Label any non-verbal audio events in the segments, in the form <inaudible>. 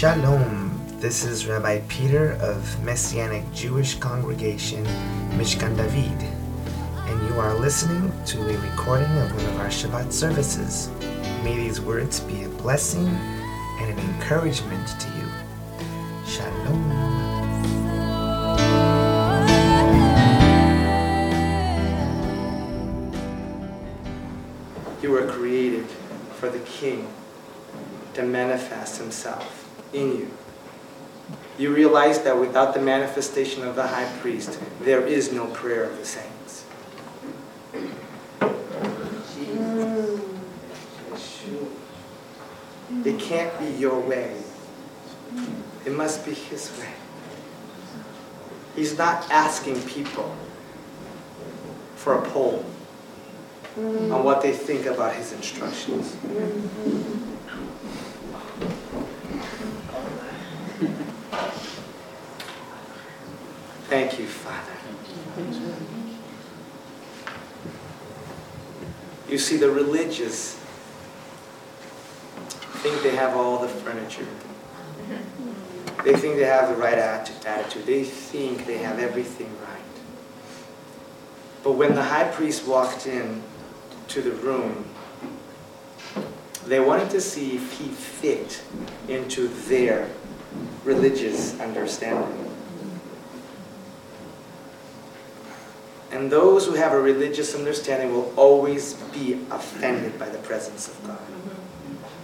Shalom. This is Rabbi Peter of Messianic Jewish Congregation, Mishkan David, and you are listening to a recording of one of our Shabbat services. May these words be a blessing and an encouragement to you. Shalom. You were created for the King to manifest himself in you. You realize that without the manifestation of the high priest, there is no prayer of the saints. It can't be your way. It must be his way. He's not asking people for a poll on what they think about his instructions. Thank you, Father. You see, the religious think they have all the furniture. They think they have the right attitude. They think they have everything right. But when the high priest walked in to the room, they wanted to see if he fit into their religious understanding. And those who have a religious understanding will always be offended by the presence of God.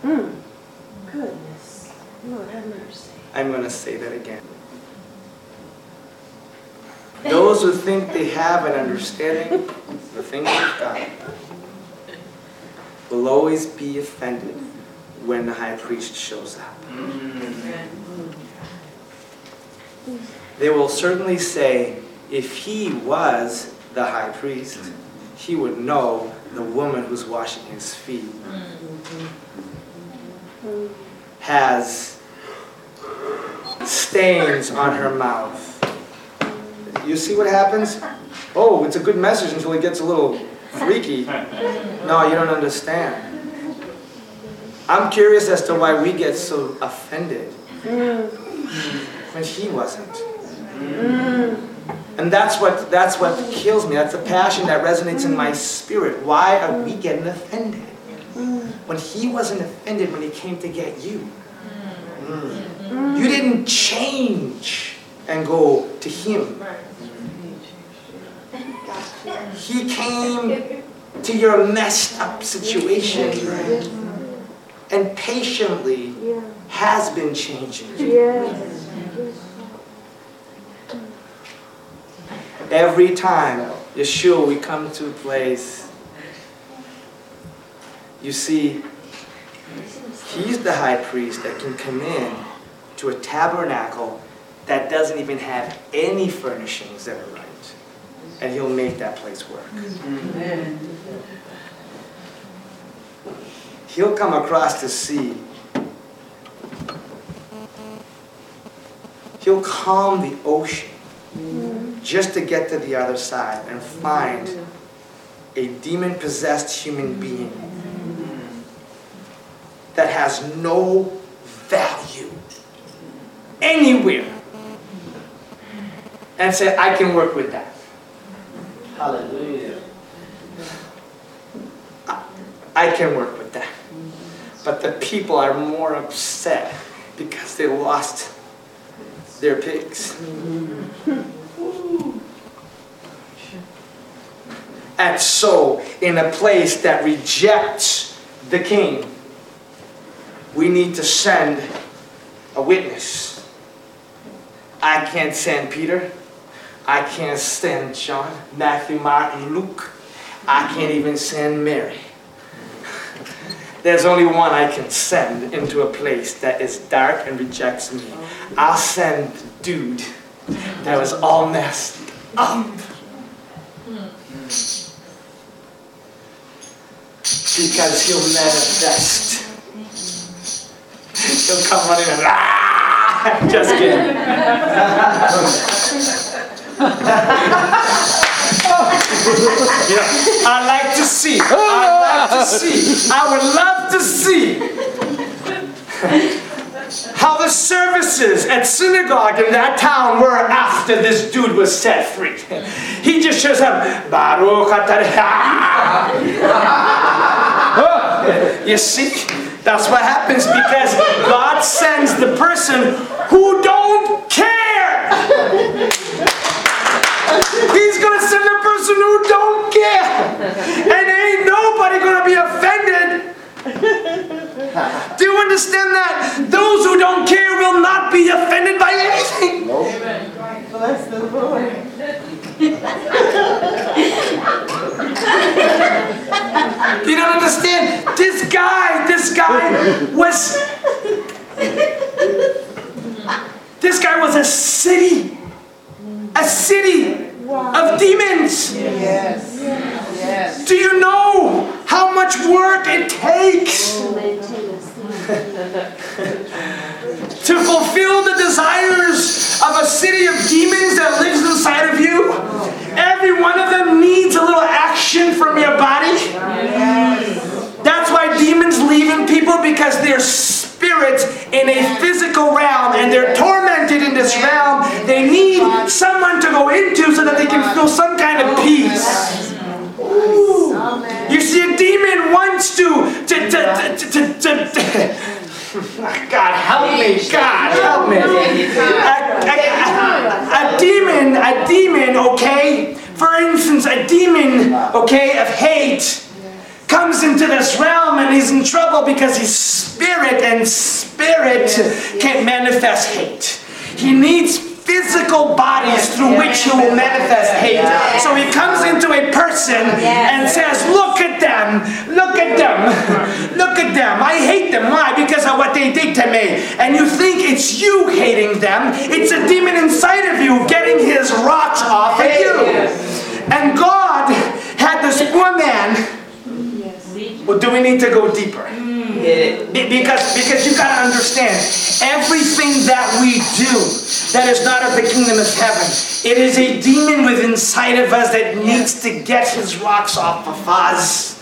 Hmm. Goodness. Lord have mercy. I'm going to say that again. Those who think they have an understanding of the things of God will always be offended when the high priest shows up. They will certainly say, if he was the high priest, he would know the woman who's washing his feet has stains on her mouth. You see what happens? Oh, it's a good message until it gets a little freaky. No, you don't understand. I'm curious as to why we get so offended when he wasn't. And that's what that's what kills me. That's the passion that resonates in my spirit. Why are we getting offended? Mm. When he wasn't offended when he came to get you. Mm. You didn't change and go to him. He came to your messed up situation and patiently has been changing. Every time, Yeshua, we come to a place, you see, he's the high priest that can come in to a tabernacle that doesn't even have any furnishings are right. And he'll make that place work. He'll come across the sea. He'll calm the ocean just to get to the other side and find a demon possessed human being that has no value anywhere and say, I can work with that. Hallelujah. I can work with that. But the people are more upset because they lost their pigs. And so, in a place that rejects the king, we need to send a witness. I can't send Peter. I can't send John, Matthew, Mark, Luke. I can't even send Mary. There's only one I can send into a place that is dark and rejects me. I'll send the dude that was all messed up. Um, Because he'll manifest. He'll come running and ah! <laughs> Just kidding. <laughs> Know, I like to see. I like to see. I would love to see how the services at synagogue in that town were after this dude was set free. He just shows up, Baruch <laughs> atah- <laughs> Oh, You see, that's what happens because God sends the person who don't care. He's gonna send the person who don't care. And ain't nobody gonna be offended. Do you understand that? Those who don't care will not be offended by anything. Amen. Bless the Lord. <laughs> You don't understand? This guy, this guy was. This guy was a city. A city of demons. Yes. Yes. Do you know how much work it takes to fulfill the desires of a city of demons that lives inside of you? Every one of them needs a little action from your body. That's why demons leave in people because they're spirits in a physical realm and they're tormented in this realm. They need someone to go into so that they can feel some kind of peace. You see, a demon wants to, to, to, to, to, to, to- <laughs> God help me, God help me. A, a- a- a demon, a demon, okay? For instance, a demon, okay, of hate comes into this realm and he's in trouble because he's spirit and spirit can't manifest hate. He needs physical bodies through which he will manifest hate. So he comes into a person and says, Look at them, look at them, <laughs> look at them. I hate them. Why? Because of what they did to me. And you think it's you hating them, it's a demon inside of you getting his rocks off of you. And God had this woman. Well, do we need to go deeper? Mm. Be- Because, because you gotta understand, everything that we do that is not of the kingdom of heaven, it is a demon within inside of us that needs to get his rocks off of us.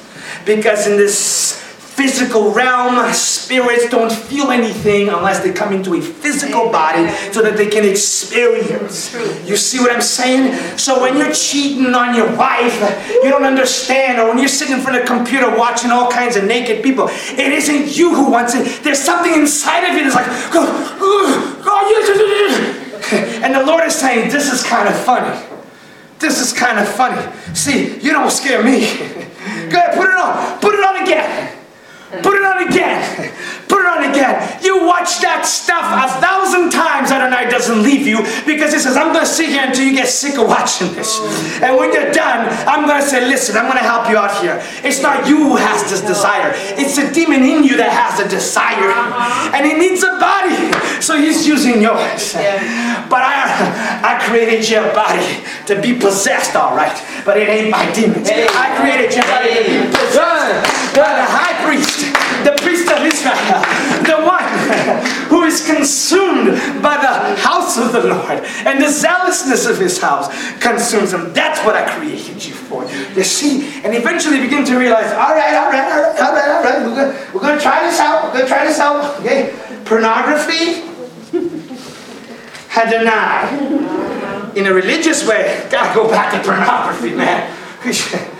Because in this physical realm, spirits don't feel anything unless they come into a physical body so that they can experience. You see what I'm saying? So when you're cheating on your wife, you don't understand, or when you're sitting in front of a computer watching all kinds of naked people, it isn't you who wants it. There's something inside of you that's like, oh, oh, oh, and the Lord is saying, this is kind of funny. This is kind of funny. See, you don't scare me. <laughs> Go ahead, put it on. Put it on again. Put it on again. Put it on again. You watch that stuff a thousand times that a night doesn't leave you because it says, I'm going to sit here until you get sick of watching this. And when you're done, I'm going to say, listen, I'm going to help you out here. It's not you who has this desire. It's the demon in you that has a desire. Uh-huh. And he needs a body. So he's using yours. But I, I created your body to be possessed, all right. But it ain't my demons. I created your body to be possessed by the high priest, the priest of Israel, <laughs> the one who is consumed by the house of the Lord and the zealousness of his house consumes him. That's what I created you for. You see, and eventually begin to realize, all right, all right, all right, all right, all right, we're gonna, we're gonna try this out. We're gonna try this out. Okay, pornography. <laughs> Hadonai. In a religious way, gotta go back to pornography, man. <laughs>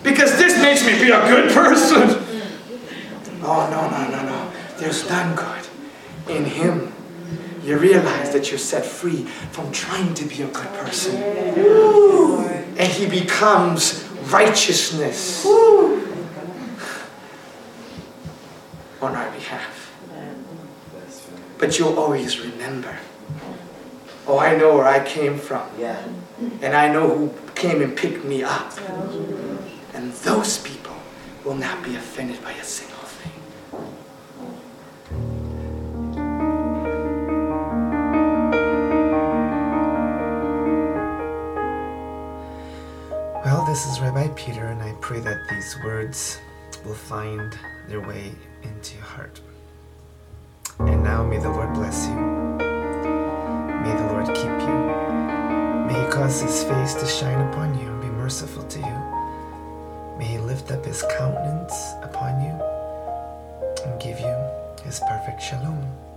Because this makes me be a good person. Oh, no, no, no, no. There's none good in Him. You realize that you're set free from trying to be a good person. And He becomes righteousness on our behalf. But you'll always remember. Oh, I know where I came from. Yeah. And I know who came and picked me up. And those people will not be offended by a single this is Rabbi Peter, and I pray that these words will find their way into your heart. And now may the Lord bless you. May the Lord keep you. May He cause His face to shine upon you and be merciful to you. May He lift up His countenance upon you and give you His perfect shalom.